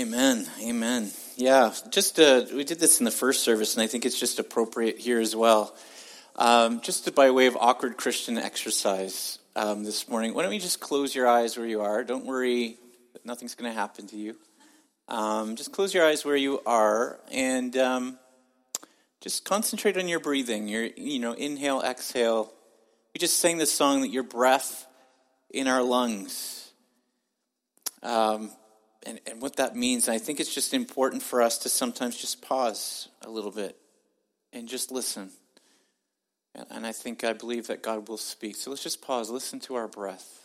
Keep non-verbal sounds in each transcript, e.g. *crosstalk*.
Amen. Amen. Yeah, just uh, we did this in the first service, and I think it's just appropriate here as well. Um, just by way of awkward Christian exercise um, this morning, why don't we just close your eyes where you are? Don't worry, nothing's going to happen to you. Um, just close your eyes where you are, and um, just concentrate on your breathing. Your, you know, inhale, exhale. We just sang this song that your breath in our lungs. And, and what that means. And I think it's just important for us to sometimes just pause a little bit and just listen. And, and I think I believe that God will speak. So let's just pause, listen to our breath.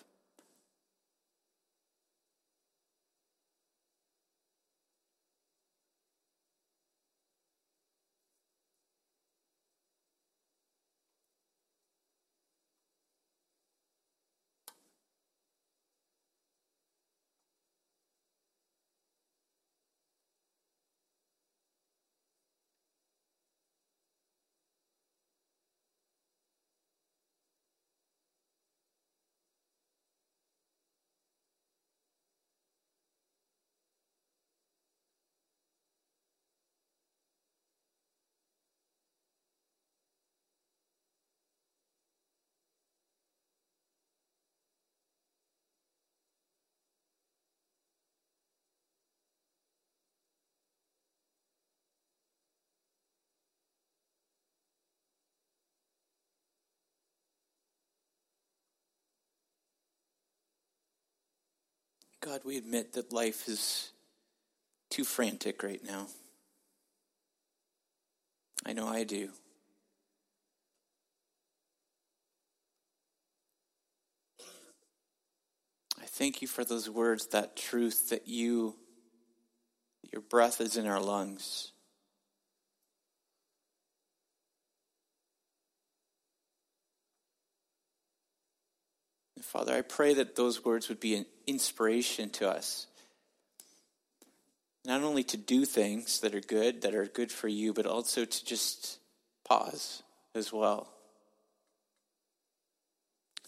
God, we admit that life is too frantic right now. I know I do. I thank you for those words, that truth that you, your breath is in our lungs. Father, I pray that those words would be an inspiration to us. Not only to do things that are good, that are good for you, but also to just pause as well.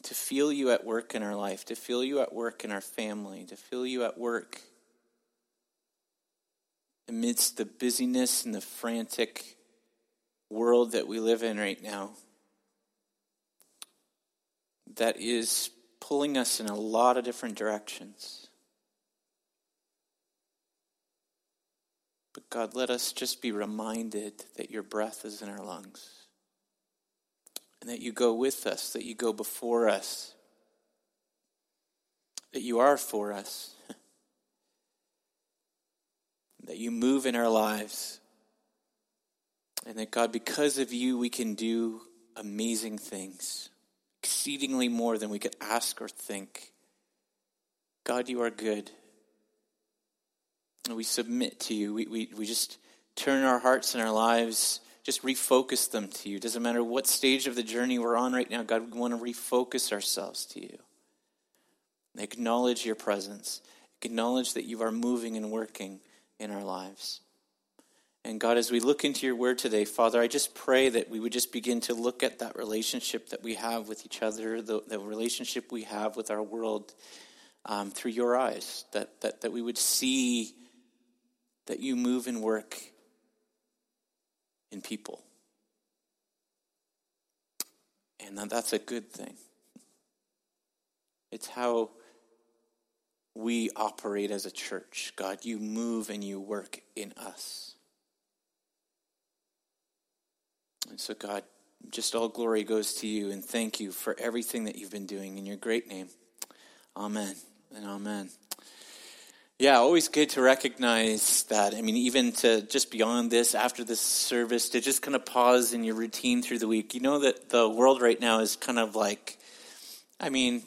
To feel you at work in our life, to feel you at work in our family, to feel you at work amidst the busyness and the frantic world that we live in right now. That is pulling us in a lot of different directions. But God, let us just be reminded that your breath is in our lungs and that you go with us, that you go before us, that you are for us, *laughs* that you move in our lives, and that God, because of you, we can do amazing things exceedingly more than we could ask or think. God, you are good. And we submit to you. We, we, we just turn our hearts and our lives, just refocus them to you. Doesn't matter what stage of the journey we're on right now, God, we want to refocus ourselves to you. Acknowledge your presence. Acknowledge that you are moving and working in our lives. And God, as we look into your word today, Father, I just pray that we would just begin to look at that relationship that we have with each other, the, the relationship we have with our world um, through your eyes, that, that, that we would see that you move and work in people. And that's a good thing. It's how we operate as a church. God, you move and you work in us. And so, God, just all glory goes to you, and thank you for everything that you've been doing in your great name. Amen and amen. Yeah, always good to recognize that. I mean, even to just beyond this, after this service, to just kind of pause in your routine through the week. You know that the world right now is kind of like, I mean,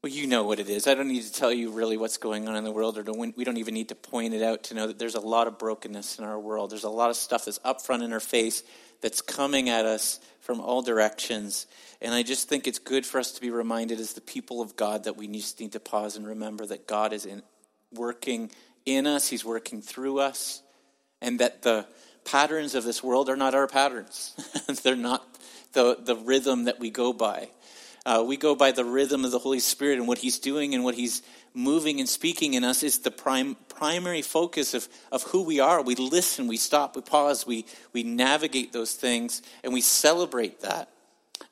well, you know what it is. I don't need to tell you really what's going on in the world, or to, we don't even need to point it out to know that there's a lot of brokenness in our world. There's a lot of stuff that's up front in our face that's coming at us from all directions. And I just think it's good for us to be reminded as the people of God that we just need to pause and remember that God is in, working in us, He's working through us, and that the patterns of this world are not our patterns. *laughs* They're not the, the rhythm that we go by. Uh, we go by the rhythm of the Holy Spirit and what He's doing and what He's moving and speaking in us is the prime, primary focus of, of who we are. We listen, we stop, we pause, we, we navigate those things, and we celebrate that.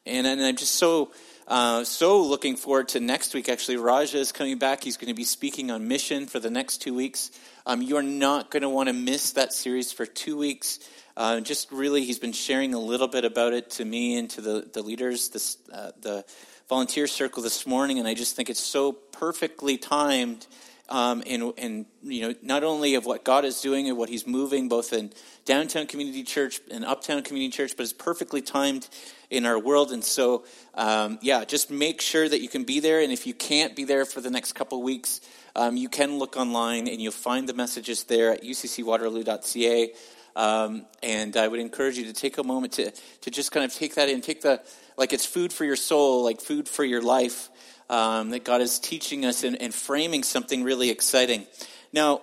And, and I'm just so uh, so looking forward to next week. Actually, Raja is coming back. He's going to be speaking on mission for the next two weeks. Um, you're not going to want to miss that series for two weeks. Uh, just really, he's been sharing a little bit about it to me and to the, the leaders, this, uh, the volunteer circle this morning, and I just think it's so perfectly timed. Um, and, and, you know, not only of what God is doing and what He's moving, both in downtown community church and uptown community church, but it's perfectly timed in our world. And so, um, yeah, just make sure that you can be there. And if you can't be there for the next couple weeks, um, you can look online and you'll find the messages there at uccwaterloo.ca. Um, and I would encourage you to take a moment to, to just kind of take that in, take the, like it's food for your soul, like food for your life, um, that God is teaching us and, and framing something really exciting. Now,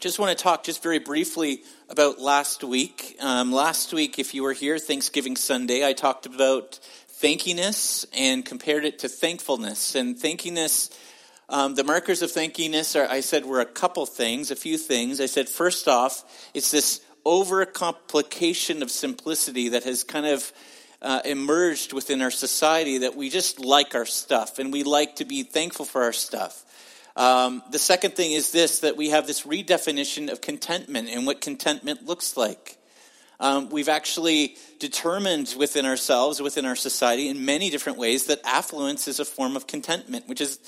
just want to talk just very briefly about last week. Um, last week, if you were here, Thanksgiving Sunday, I talked about thankiness and compared it to thankfulness. And thankiness, um, the markers of thankiness are, I said, were a couple things, a few things. I said, first off, it's this overcomplication of simplicity that has kind of uh, emerged within our society that we just like our stuff and we like to be thankful for our stuff. Um, the second thing is this that we have this redefinition of contentment and what contentment looks like. Um, we've actually determined within ourselves, within our society, in many different ways, that affluence is a form of contentment, which is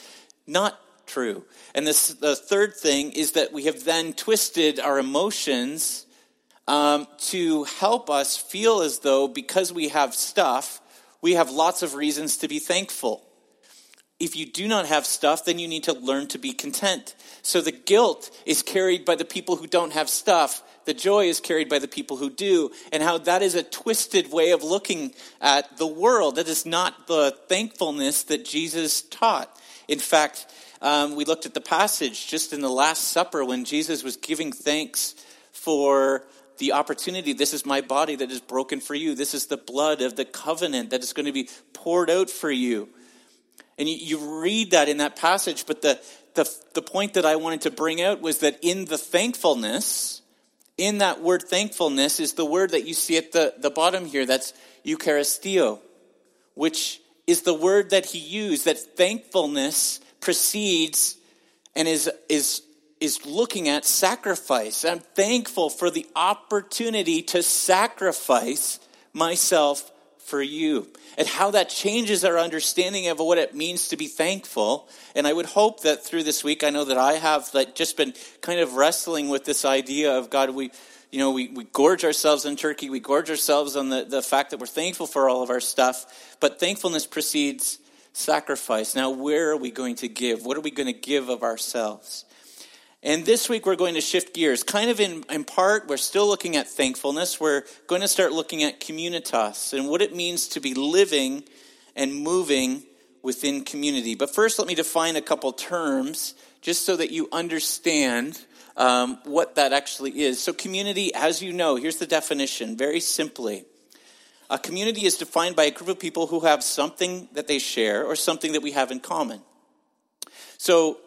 not true. And this, the third thing is that we have then twisted our emotions um, to help us feel as though because we have stuff, we have lots of reasons to be thankful if you do not have stuff, then you need to learn to be content. So the guilt is carried by the people who don't have stuff. The joy is carried by the people who do. And how that is a twisted way of looking at the world. That is not the thankfulness that Jesus taught. In fact, um, we looked at the passage just in the Last Supper when Jesus was giving thanks for the opportunity. This is my body that is broken for you. This is the blood of the covenant that is going to be poured out for you. And you, you read that in that passage, but the, the, the point that I wanted to bring out was that in the thankfulness, in that word thankfulness, is the word that you see at the, the bottom here. That's Eucharisteo, which is the word that he used, that thankfulness precedes and is, is, is looking at sacrifice. I'm thankful for the opportunity to sacrifice myself for you and how that changes our understanding of what it means to be thankful. And I would hope that through this week, I know that I have like just been kind of wrestling with this idea of God, we, you know, we, we gorge ourselves on turkey, we gorge ourselves on the, the fact that we're thankful for all of our stuff, but thankfulness precedes sacrifice. Now, where are we going to give? What are we going to give of ourselves? And this week we're going to shift gears. Kind of in, in part, we're still looking at thankfulness. We're going to start looking at communitas and what it means to be living and moving within community. But first, let me define a couple terms just so that you understand um, what that actually is. So, community, as you know, here's the definition very simply. A community is defined by a group of people who have something that they share or something that we have in common. So,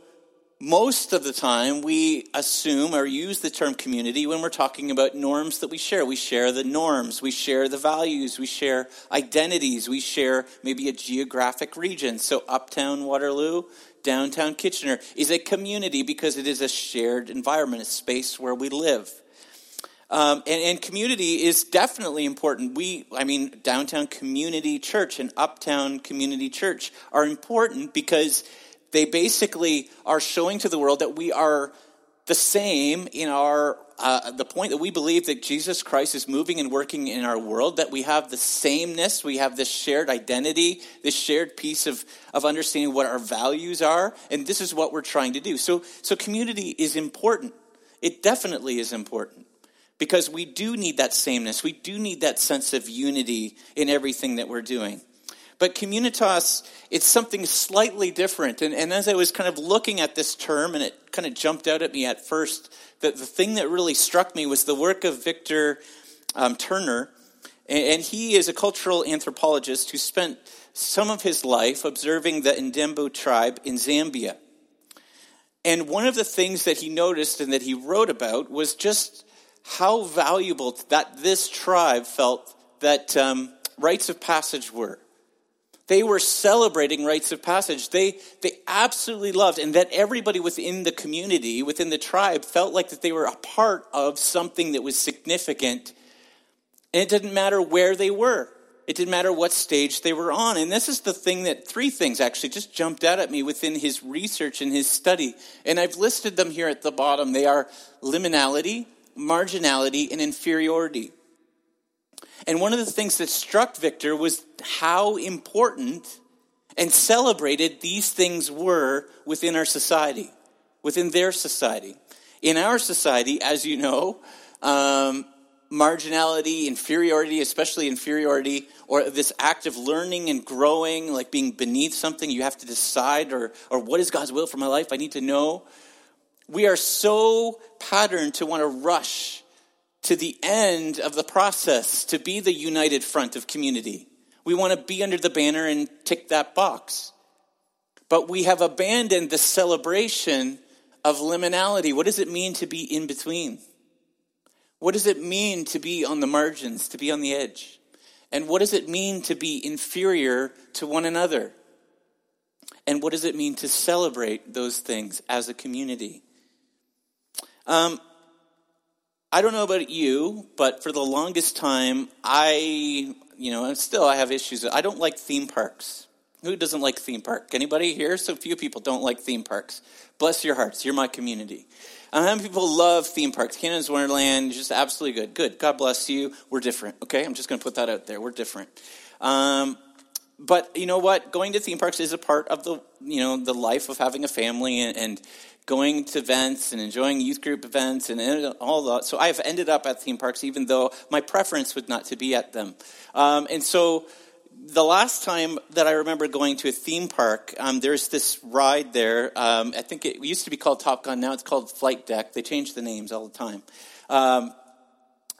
most of the time, we assume or use the term community when we're talking about norms that we share. We share the norms, we share the values, we share identities, we share maybe a geographic region. So, uptown Waterloo, downtown Kitchener is a community because it is a shared environment, a space where we live. Um, and, and, community is definitely important. We, I mean, downtown community church and uptown community church are important because they basically are showing to the world that we are the same in our uh, the point that we believe that Jesus Christ is moving and working in our world, that we have the sameness, we have this shared identity, this shared piece of, of understanding what our values are, and this is what we're trying to do. So, so community is important. It definitely is important because we do need that sameness. We do need that sense of unity in everything that we're doing. But communitas, it's something slightly different. And, and as I was kind of looking at this term, and it kind of jumped out at me at first, that the thing that really struck me was the work of Victor um, Turner. And, and he is a cultural anthropologist who spent some of his life observing the Ndembu tribe in Zambia. And one of the things that he noticed and that he wrote about was just how valuable that this tribe felt that um, rites of passage were. They were celebrating rites of passage. They, they absolutely loved, and that everybody within the community, within the tribe, felt like that they were a part of something that was significant. And it didn't matter where they were. It didn't matter what stage they were on. And this is the thing that three things actually just jumped out at me within his research and his study. And I've listed them here at the bottom. They are liminality, marginality, and inferiority. And one of the things that struck Victor was how important and celebrated these things were within our society, within their society. In our society, as you know, um, marginality, inferiority, especially inferiority, or this act of learning and growing, like being beneath something, you have to decide, or, or what is God's will for my life? I need to know. We are so patterned to want to rush to the end of the process, to be the united front of community. We want to be under the banner and tick that box. But we have abandoned the celebration of liminality. What does it mean to be in between? What does it mean to be on the margins, to be on the edge? And what does it mean to be inferior to one another? And what does it mean to celebrate those things as a community? Um, I don't know about you, but for the longest time, I, you know, and still I have issues. I don't like theme parks. Who doesn't like theme park? Anybody here? So few people don't like theme parks. Bless your hearts. You're my community. And how many people love theme parks? Canada's Wonderland, is just absolutely good. Good. God bless you. We're different, okay? I'm just going to put that out there. We're different. Um, but you know what? Going to theme parks is a part of the, you know, the life of having a family and, and going to events and enjoying youth group events and all that. So I've ended up at theme parks, even though my preference would not to be at them. Um, and so the last time that I remember going to a theme park, um, there's this ride there. Um, I think it used to be called Top Gun. Now it's called Flight Deck. They change the names all the time. Um,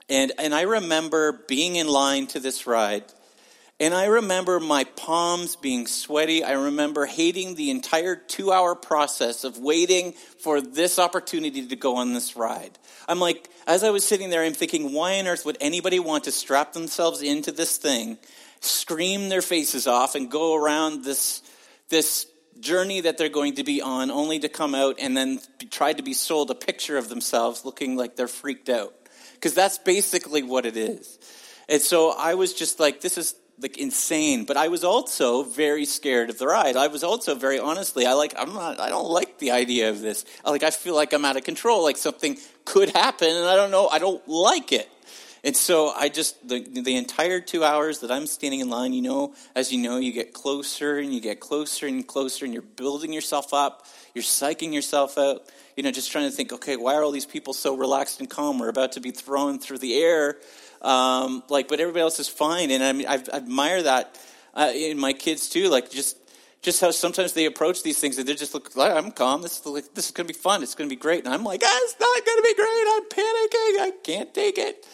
and and I remember being in line to this ride, and I remember my palms being sweaty. I remember hating the entire two-hour process of waiting for this opportunity to go on this ride. I'm like, as I was sitting there, I'm thinking, why on earth would anybody want to strap themselves into this thing? scream their faces off and go around this, this journey that they're going to be on, only to come out and then try to be sold a picture of themselves looking like they're freaked out. Because that's basically what it is. And so I was just like, this is like insane. But I was also very scared of the ride. I was also very honestly, I like, I'm not, I don't like the idea of this. Like, I feel like I'm out of control. Like something could happen and I don't know, I don't like it. And so I just, the, the entire two hours that I'm standing in line, you know, as you know, you get closer and you get closer and closer and you're building yourself up. You're psyching yourself out, you know, just trying to think, okay, why are all these people so relaxed and calm? We're about to be thrown through the air. Um, like, but everybody else is fine. And I mean, I, admire that uh, in my kids too. Like, just, just how sometimes they approach these things and they just look like I'm calm. This, is this is going to be fun. It's going to be great. And I'm like, ah, it's not going to be great. I'm panicking. I can't take it.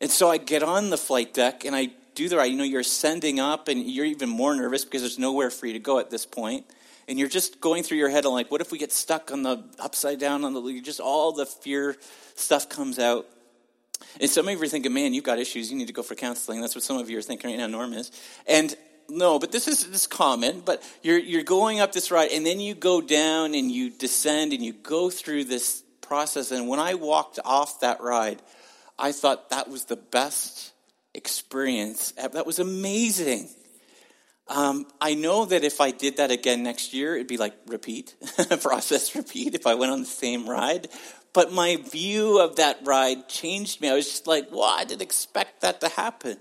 And so I get on the flight deck and I do the right. You know, you're ascending up and you're even more nervous because there's nowhere for you to go at this point. And you're just going through your head on like, what if we get stuck on the upside down on the just all the fear stuff comes out. And some of you are thinking, man, you've got issues. You need to go for counseling. That's what some of you are thinking right now, Norm is. And no, but this is this is common. But you're you're going up this ride, and then you go down and you descend and you go through this process. And when I walked off that ride, I thought that was the best experience. That was amazing. Um, I know that if I did that again next year, it'd be like repeat, *laughs* process repeat if I went on the same ride. But my view of that ride changed me. I was just like, well, I didn't expect that to happen.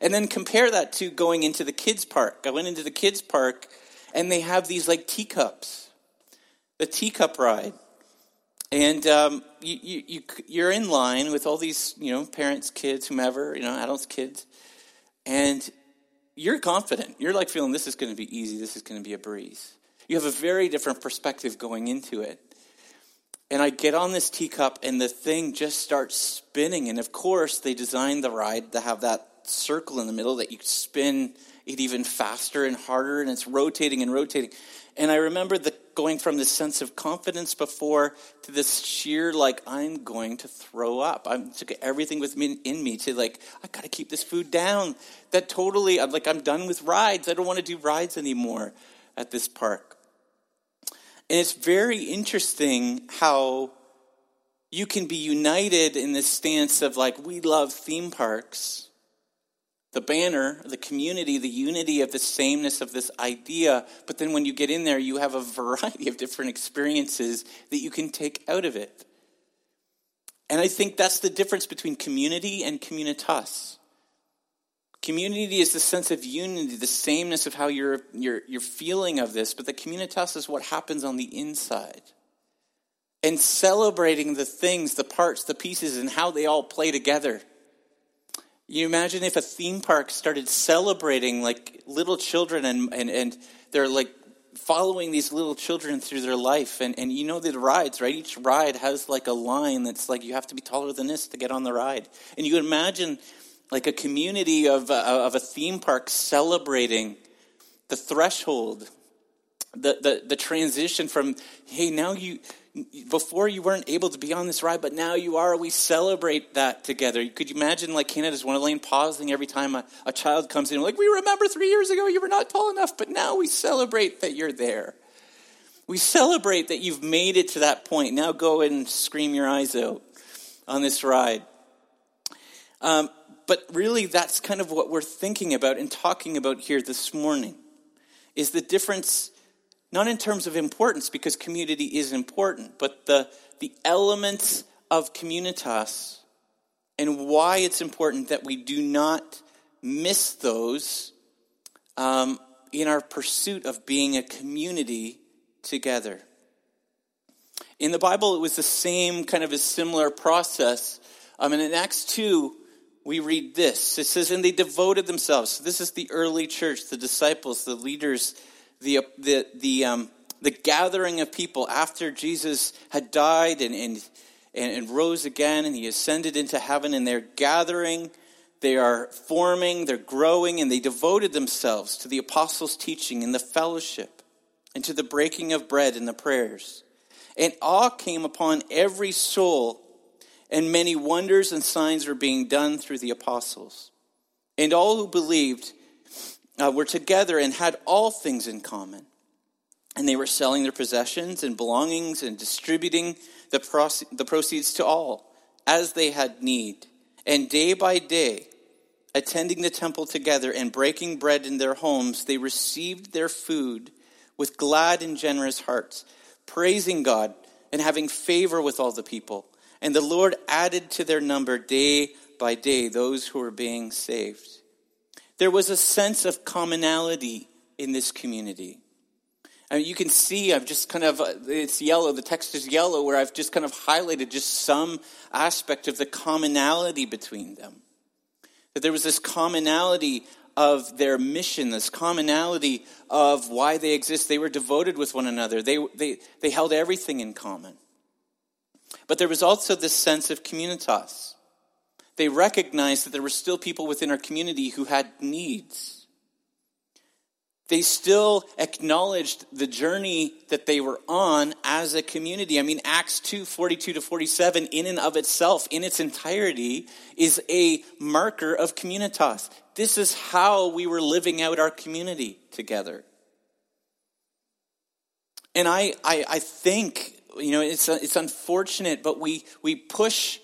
And then compare that to going into the kids' park. I went into the kids' park and they have these like teacups, the teacup ride. And um, you, you, you, you're in line with all these, you know, parents, kids, whomever, you know, adults, kids, and you're confident. You're like feeling this is going to be easy, this is going to be a breeze. You have a very different perspective going into it. And I get on this teacup, and the thing just starts spinning. And of course, they designed the ride to have that circle in the middle that you spin it even faster and harder, and it's rotating and rotating. And I remember the going from this sense of confidence before to this sheer like I'm going to throw up. I'm took everything with me in me to like I got to keep this food down. That totally I'm like I'm done with rides. I don't want to do rides anymore at this park. And it's very interesting how you can be united in this stance of like we love theme parks the banner, the community, the unity of the sameness of this idea. But then when you get in there, you have a *laughs* variety of different experiences that you can take out of it. And I think that's the difference between community and communitas. Community is the sense of unity, the sameness of how you're, you're, you're feeling of this, but the communitas is what happens on the inside. And celebrating the things, the parts, the pieces, and how they all play together. You imagine if a theme park started celebrating like little children and, and, and they're like following these little children through their life. And, and you know the rides, right? Each ride has like a line that's like you have to be taller than this to get on the ride. And you imagine like a community of, uh, of a theme park celebrating the threshold, the, the, the transition from, hey, now you before you weren't able to be on this ride, but now you are. We celebrate that together. Could you imagine, like Canada's Wonderland, pausing every time a, a child comes in, like, we remember three years ago you were not tall enough, but now we celebrate that you're there. We celebrate that you've made it to that point. Now go and scream your eyes out on this ride. Um, but really, that's kind of what we're thinking about and talking about here this morning is the difference not in terms of importance, because community is important, but the, the elements of communitas and why it's important that we do not miss those um, in our pursuit of being a community together. In the Bible, it was the same kind of a similar process. Um, and in Acts 2, we read this. It says, And they devoted themselves. So this is the early church, the disciples, the leaders the, the, the, um, the gathering of people after Jesus had died and, and, and rose again and he ascended into heaven, and they're gathering, they are forming, they're growing, and they devoted themselves to the apostles' teaching and the fellowship and to the breaking of bread and the prayers. And awe came upon every soul, and many wonders and signs were being done through the apostles. And all who believed uh, were together and had all things in common. And they were selling their possessions and belongings and distributing the, proce- the proceeds to all as they had need. And day by day, attending the temple together and breaking bread in their homes, they received their food with glad and generous hearts, praising God and having favor with all the people. And the Lord added to their number day by day those who were being saved. There was a sense of commonality in this community. I mean, you can see I've just kind of, uh, it's yellow, the text is yellow, where I've just kind of highlighted just some aspect of the commonality between them. That there was this commonality of their mission, this commonality of why they exist. They were devoted with one another, they, they, they held everything in common. But there was also this sense of communitas they recognized that there were still people within our community who had needs. They still acknowledged the journey that they were on as a community. I mean, Acts 2 42 to 47, in and of itself, in its entirety, is a marker of communitas. This is how we were living out our community together. And I, I, I think, you know, it's, it's unfortunate, but we, we push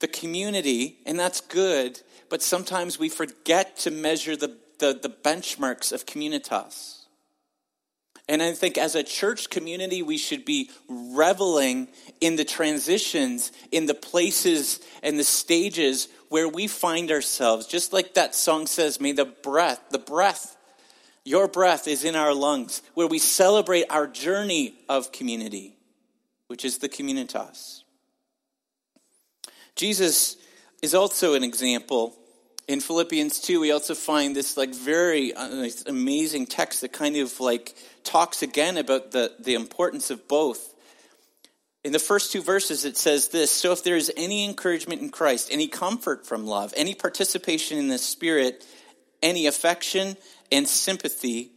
the community, and that's good, but sometimes we forget to measure the, the, the benchmarks of communitas. And I think as a church community, we should be reveling in the transitions, in the places and the stages where we find ourselves. Just like that song says, may the breath, the breath, your breath is in our lungs, where we celebrate our journey of community, which is the communitas. Jesus is also an example. In Philippians 2, we also find this like very uh, amazing text that kind of like talks again about the, the importance of both. In the first two verses, it says this So if there is any encouragement in Christ, any comfort from love, any participation in the Spirit, any affection, and sympathy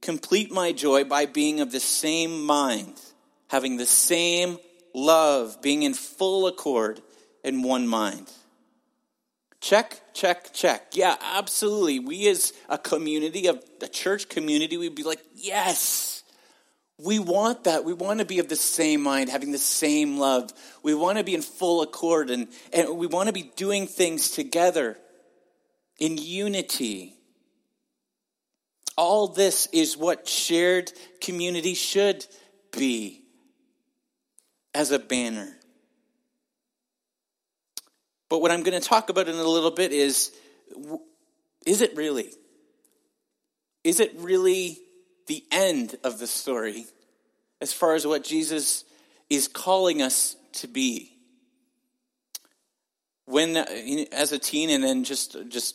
complete my joy by being of the same mind, having the same love, being in full accord in one mind. Check, check, check. Yeah, absolutely. We as a community, of a church community, we'd be like, yes, we want that. We want to be of the same mind, having the same love. We want to be in full accord and, and we want to be doing things together in unity. All this is what shared community should be as a banner. But what I'm going to talk about in a little bit is is it really? Is it really the end of the story as far as what Jesus is calling us to be? When, uh, as a teen, and then just just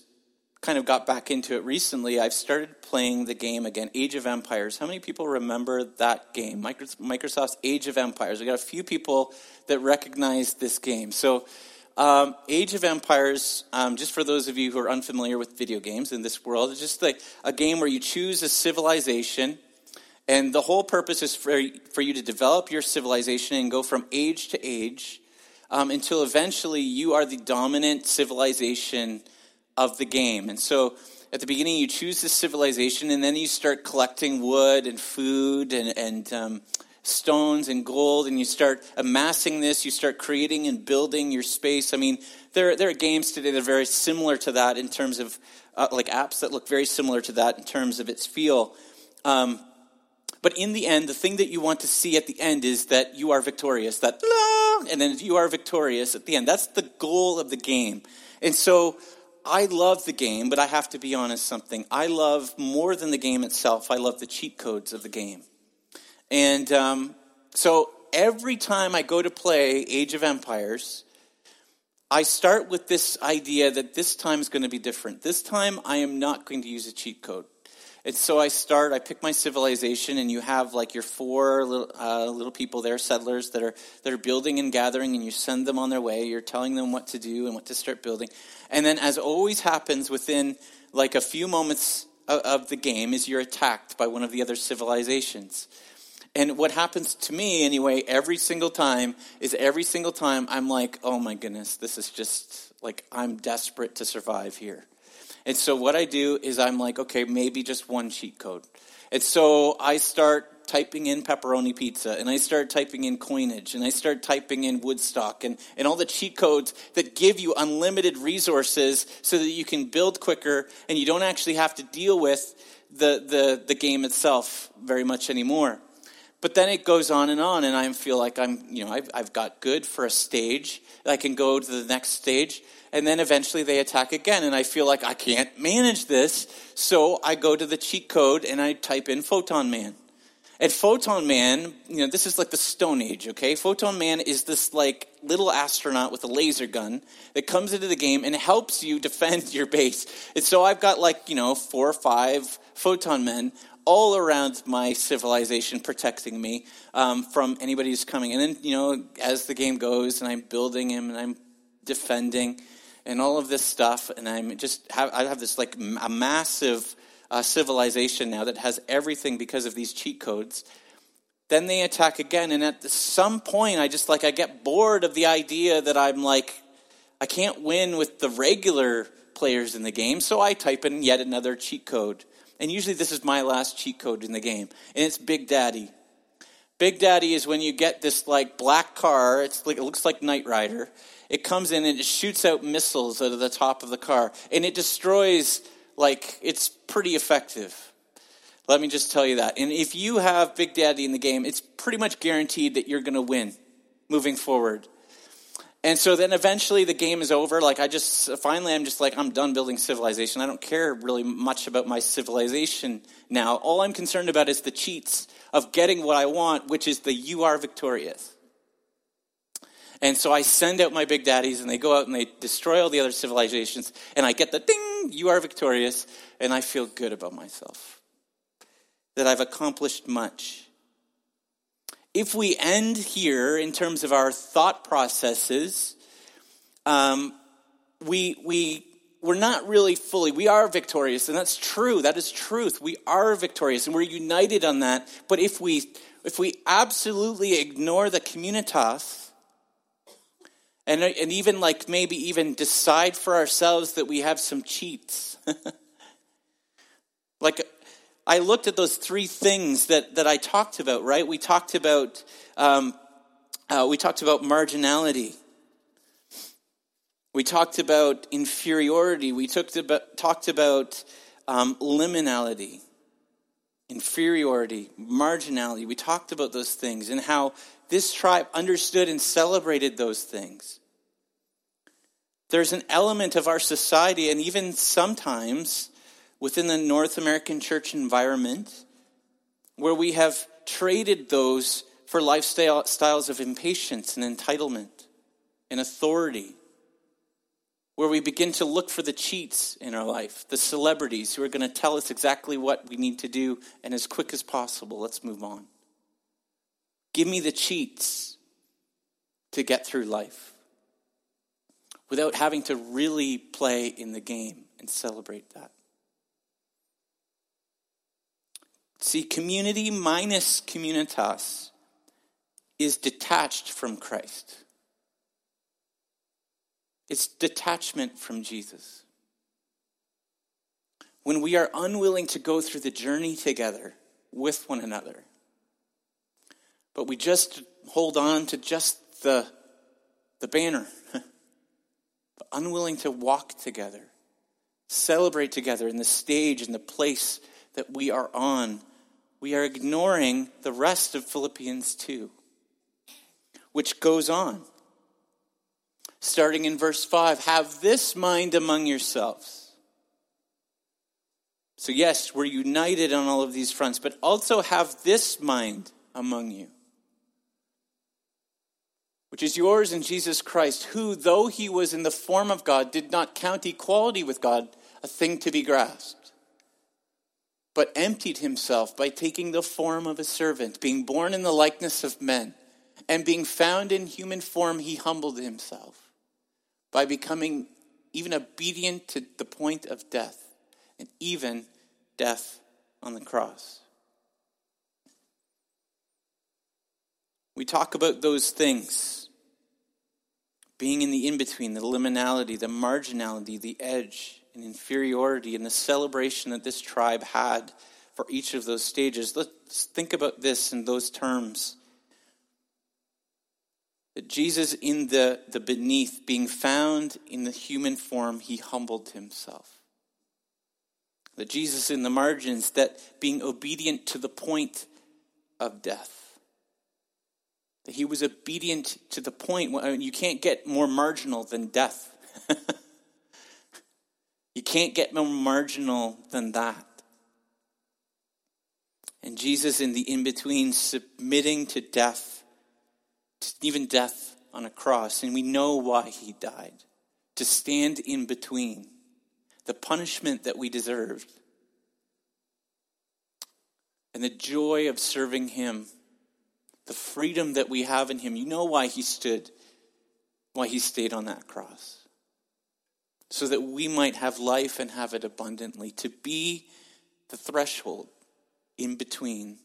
kind of got back into it recently, I've started playing the game again, Age of Empires. How many people remember that game, Microsoft's Age of Empires? We got a few people that recognize this game. So um, Age of Empires, um, just for those of you who are unfamiliar with video games in this world, is just like a game where you choose a civilization, and the whole purpose is for, for you to develop your civilization and go from age to age um, until eventually you are the dominant civilization of the game. And so at the beginning, you choose this civilization, and then you start collecting wood and food and, and um, stones and gold and you start amassing this, you start creating and building your space. I mean, there, there are games today that are very similar to that in terms of, uh, like apps that look very similar to that in terms of its feel. Um, but in the end, the thing that you want to see at the end is that you are victorious, that, and then you are victorious at the end. That's the goal of the game. And so I love the game, but I have to be honest something. I love more than the game itself, I love the cheat codes of the game. And um, so every time I go to play Age of Empires, I start with this idea that this time is going to be different. This time I am not going to use a cheat code. And so I start, I pick my civilization, and you have like your four little, uh, little people there, settlers, that are, that are building and gathering, and you send them on their way. You're telling them what to do and what to start building. And then, as always happens within like a few moments of, of the game, is you're attacked by one of the other civilizations. And what happens to me, anyway, every single time is every single time I'm like, oh my goodness, this is just like I'm desperate to survive here. And so what I do is I'm like, okay, maybe just one cheat code. And so I start typing in pepperoni pizza and I start typing in coinage and I start typing in Woodstock and, and all the cheat codes that give you unlimited resources so that you can build quicker and you don't actually have to deal with the, the, the game itself very much anymore. But then it goes on and on, and I feel like I'm, you know, I've, I've got good for a stage. I can go to the next stage, and then eventually they attack again, and I feel like I can't manage this. So I go to the cheat code and I type in Photon Man. And Photon Man, you know, this is like the Stone Age, okay? Photon Man is this like little astronaut with a laser gun that comes into the game and helps you *laughs* defend your base. And so I've got like, you know, four or five Photon Men all around my civilization protecting me um, from anybody who's coming. And then, you know, as the game goes and I'm building him and I'm defending and all of this stuff, and I'm just have, I have this like a massive uh, civilization now that has everything because of these cheat codes. Then they attack again, and at some point, I just like I get bored of the idea that I'm like I can't win with the regular players in the game, so I type in yet another cheat code. And usually this is my last cheat code in the game. And it's Big Daddy. Big Daddy is when you get this like black car, it's like it looks like Knight Rider. It comes in and it shoots out missiles out of the top of the car. And it destroys like it's pretty effective. Let me just tell you that. And if you have Big Daddy in the game, it's pretty much guaranteed that you're going to win moving forward. And so then eventually the game is over. Like I just finally I'm just like I'm done building civilization. I don't care really much about my civilization now. All I'm concerned about is the cheats of getting what I want, which is the you are victorious. And so I send out my big daddies and they go out and they destroy all the other civilizations and I get the ding, you are victorious, and I feel good about myself. That I've accomplished much if we end here in terms of our thought processes, um, we, we, we're not really fully, we are victorious, and that's true. That is truth. We are victorious, and we're united on that. But if we, if we absolutely ignore the communitas, and, and even like maybe even decide for ourselves that we have some cheats. *laughs* like I looked at those three things that, that I talked about, right? We talked about um, uh, we talked about marginality. We talked about inferiority. We talked about, talked about um, liminality, inferiority, marginality. We talked about those things and how this tribe understood and celebrated those things. There's an element of our society, and even sometimes within the North American church environment, where we have traded those for lifestyles of impatience and entitlement and authority where we begin to look for the cheats in our life, the celebrities who are going to tell us exactly what we need to do, and as quick as possible, let's move on. Give me the cheats to get through life without having to really play in the game and celebrate that. See, community minus communitas is detached from Christ. It's detachment from Jesus. When we are unwilling to go through the journey together with one another, but we just hold on to just the, the banner, *laughs* but unwilling to walk together, celebrate together in the stage and the place that we are on, we are ignoring the rest of Philippians 2, which goes on starting in verse 5 have this mind among yourselves. So, yes, we're united on all of these fronts, but also have this mind among you, which is yours in Jesus Christ, who, though he was in the form of God, did not count equality with God a thing to be grasped, but emptied himself by taking the form of a servant, being born in the likeness of men, and being found in human form, he humbled himself by becoming even obedient to the point of death, and even death on the cross. We talk about those things being in the in between, the liminality, the marginality, the edge, and inferiority, and the celebration that this tribe had for each of those stages. Let's think about this in those terms. That Jesus, in the, the beneath, being found in the human form, he humbled himself. That Jesus, in the margins, that being obedient to the point of death. That he was obedient to the point, when you can't get more marginal than death. *laughs* you can't get more marginal than that. And Jesus, in the in between, submitting to death even death on a cross, and we know why he died to stand in between the punishment that we deserved and the joy of serving him, the freedom that we have in him. You know why he stood, why he stayed on that cross. So that we might have life and have it abundantly, to be the threshold in between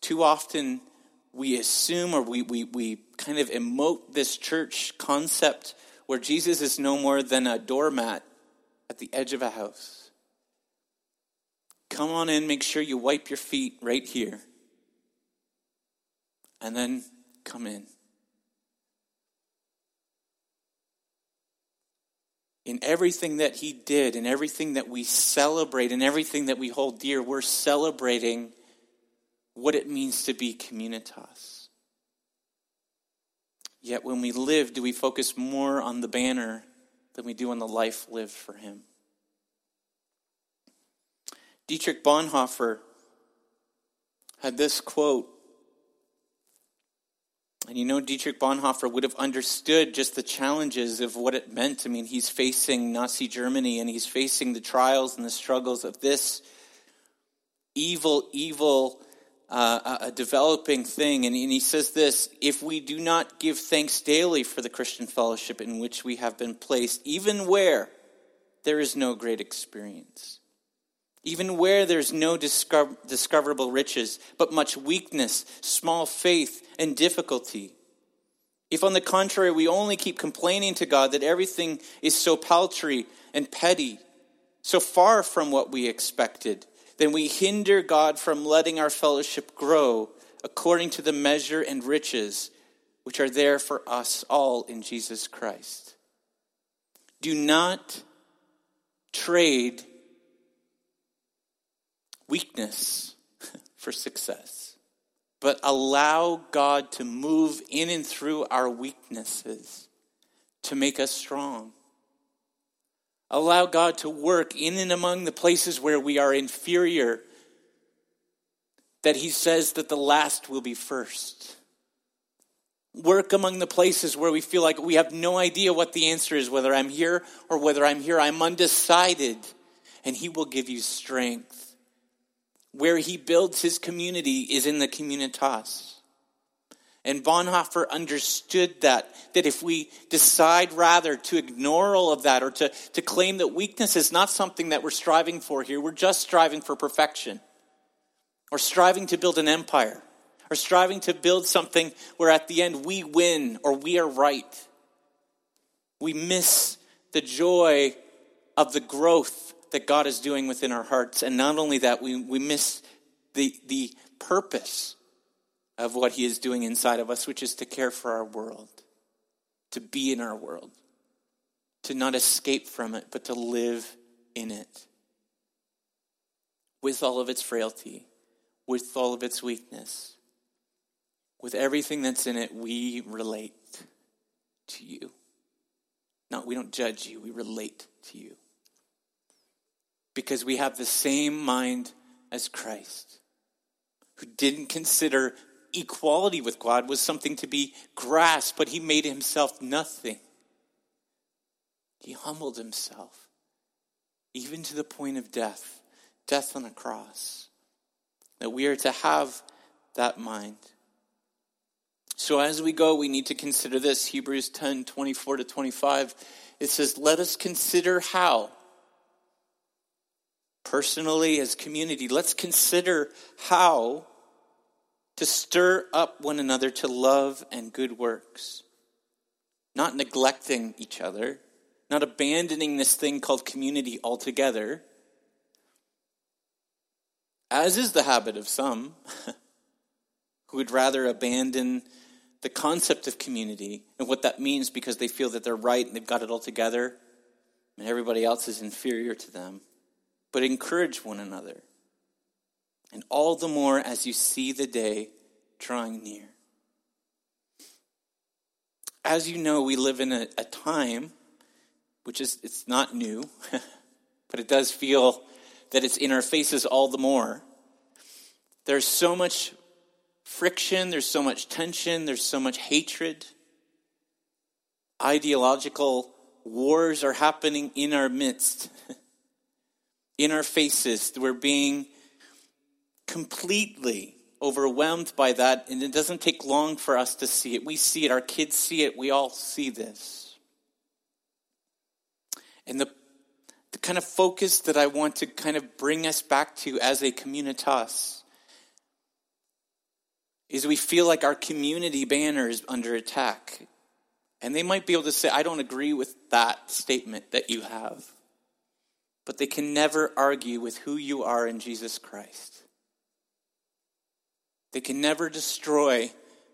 too often, we assume or we, we, we kind of emote this church concept where Jesus is no more than a doormat at the edge of a house. Come on in, make sure you wipe your feet right here, and then come in. In everything that he did, in everything that we celebrate, in everything that we hold dear, we're celebrating what it means to be communitas. Yet when we live, do we focus more on the banner than we do on the life lived for Him? Dietrich Bonhoeffer had this quote. And you know, Dietrich Bonhoeffer would have understood just the challenges of what it meant. I mean, he's facing Nazi Germany and he's facing the trials and the struggles of this evil, evil uh, a developing thing. And, and he says this if we do not give thanks daily for the Christian fellowship in which we have been placed, even where there is no great experience, even where there's no discover- discoverable riches, but much weakness, small faith, and difficulty. If, on the contrary, we only keep complaining to God that everything is so paltry and petty, so far from what we expected, then we hinder God from letting our fellowship grow according to the measure and riches which are there for us all in Jesus Christ. Do not trade weakness *laughs* for success, but allow God to move in and through our weaknesses to make us strong. Allow God to work in and among the places where we are inferior, that He says that the last will be first. Work among the places where we feel like we have no idea what the answer is, whether I'm here or whether I'm here. I'm undecided, and He will give you strength. Where He builds His community is in the communitas. And Bonhoeffer understood that, that if we decide rather to ignore all of that or to, to claim that weakness is not something that we're striving for here, we're just striving for perfection or striving to build an empire or striving to build something where at the end we win or we are right. We miss the joy of the growth that God is doing within our hearts. And not only that, we, we miss the, the purpose of what He is doing inside of us, which is to care for our world, to be in our world, to not escape from it, but to live in it. With all of its frailty, with all of its weakness, with everything that's in it, we relate to you. No, we don't judge you, we relate to you. Because we have the same mind as Christ, who didn't consider equality with God was something to be grasped, but he made himself nothing. He humbled himself, even to the point of death, death on a cross. That we are to have that mind. So as we go, we need to consider this Hebrews 10 24 to 25. It says, Let us consider how. Personally, as community, let's consider how to stir up one another to love and good works, not neglecting each other, not abandoning this thing called community altogether, as is the habit of some *laughs* who would rather abandon the concept of community and what that means because they feel that they're right and they've got it all together and everybody else is inferior to them, but encourage one another and all the more as you see the day drawing near. As you know, we live in a, a time which is it's not new, *laughs* but it does feel that it's in our faces all the more. There's so much friction, there's so much tension, there's so much hatred. Ideological wars are happening in our midst, in our faces. We're being completely overwhelmed by that, and it doesn't take long for us to see it. We see it, our kids see it, we all see this. And the, the kind of focus that I want to kind of bring us back to as a communitas is we feel like our community banner is under attack. And they might be able to say, I don't agree with that statement that you have. But they can never argue with who you are in Jesus Christ. They can never destroy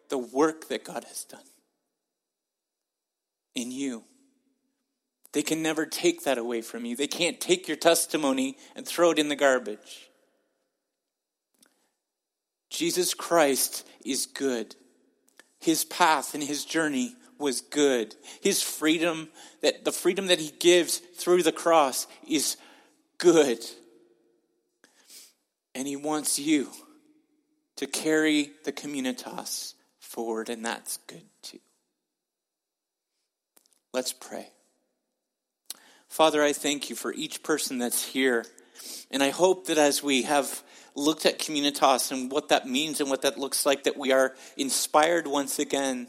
the work that God has done in you. They can never take that away from you. They can't take your testimony and throw it in the garbage. Jesus Christ is good. His path and his journey was good. His freedom, that the freedom that he gives through the cross is good. And he wants you to carry the communitas forward, and that's good too. Let's pray. Father, I thank you for each person that's here. And I hope that as we have looked at Communitas and what that means and what that looks like, that we are inspired once again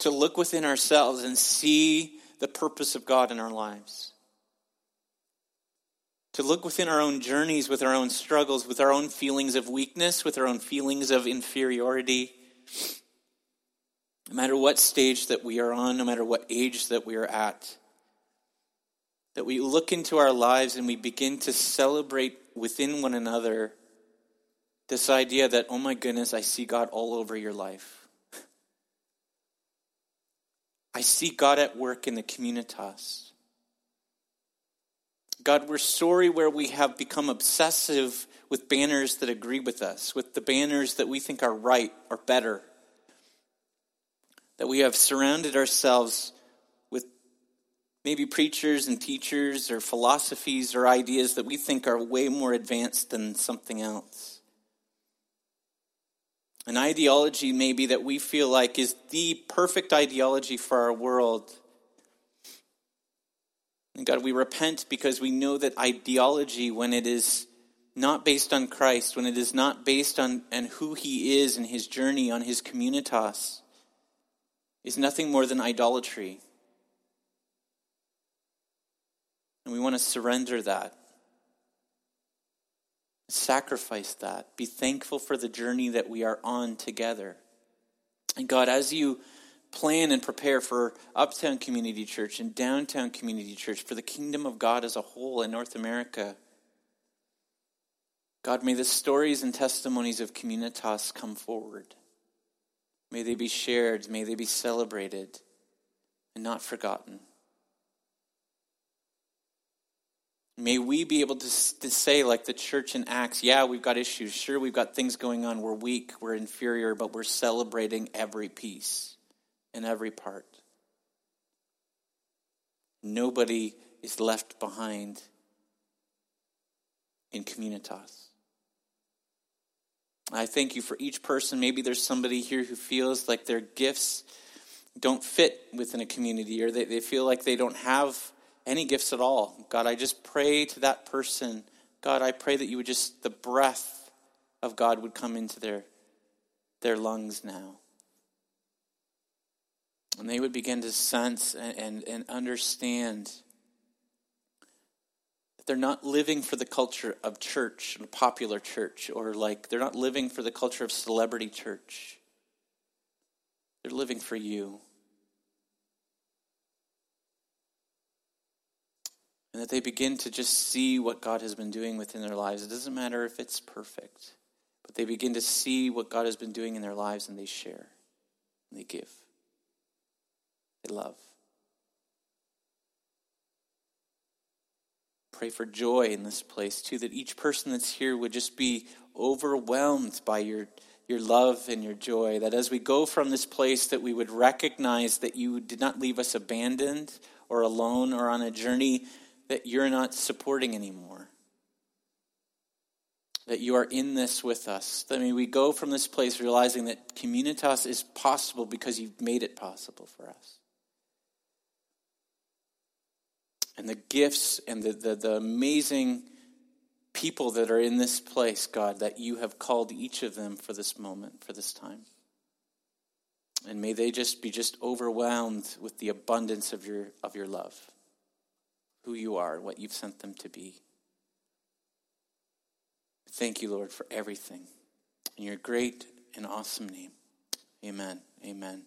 to look within ourselves and see the purpose of God in our lives. To look within our own journeys, with our own struggles, with our own feelings of weakness, with our own feelings of inferiority. No matter what stage that we are on, no matter what age that we are at, that we look into our lives and we begin to celebrate within one another this idea that, oh my goodness, I see God all over your life. I see God at work in the communitas. God, we're sorry where we have become obsessive with banners that agree with us, with the banners that we think are right or better. That we have surrounded ourselves with maybe preachers and teachers or philosophies or ideas that we think are way more advanced than something else. An ideology, maybe, that we feel like is the perfect ideology for our world. And God, we repent because we know that ideology, when it is not based on Christ, when it is not based on, and who He is and His journey on His communitas, is nothing more than idolatry. And we want to surrender that, sacrifice that, be thankful for the journey that we are on together. And God, as you plan and prepare for Uptown Community Church and Downtown Community Church, for the kingdom of God as a whole in North America, God, may the stories and testimonies of Communitas come forward. May they be shared, may they be celebrated, and not forgotten. May we be able to, to say, like the church in Acts, yeah, we've got issues. Sure, we've got things going on. We're weak, we're inferior, but we're celebrating every piece and every part. Nobody is left behind in communitas. I thank you for each person. Maybe there's somebody here who feels like their gifts don't fit within a community or they, they feel like they don't have any gifts at all. God, I just pray to that person. God, I pray that you would just, the breath of God would come into their, their lungs now. And they would begin to sense and, and, and understand that they're not living for the culture of church, popular church, or like they're not living for the culture of celebrity church. They're living for you. And that they begin to just see what God has been doing within their lives. It doesn't matter if it's perfect, but they begin to see what God has been doing in their lives and they share, and they give, they love. Pray for joy in this place too, that each person that's here would just be overwhelmed by your your love and your joy that as we go from this place that we would recognize that you did not leave us abandoned or alone or on a journey that you're not supporting anymore. That you are in this with us. I mean, we go from this place realizing that communitas is possible because you've made it possible for us. And the gifts and the, the, the amazing people that are in this place, God, that you have called each of them for this moment, for this time. And may they just be just overwhelmed with the abundance of your, of your love who you are and what you've sent them to be. Thank you, Lord, for everything. In your great and awesome name. Amen. Amen.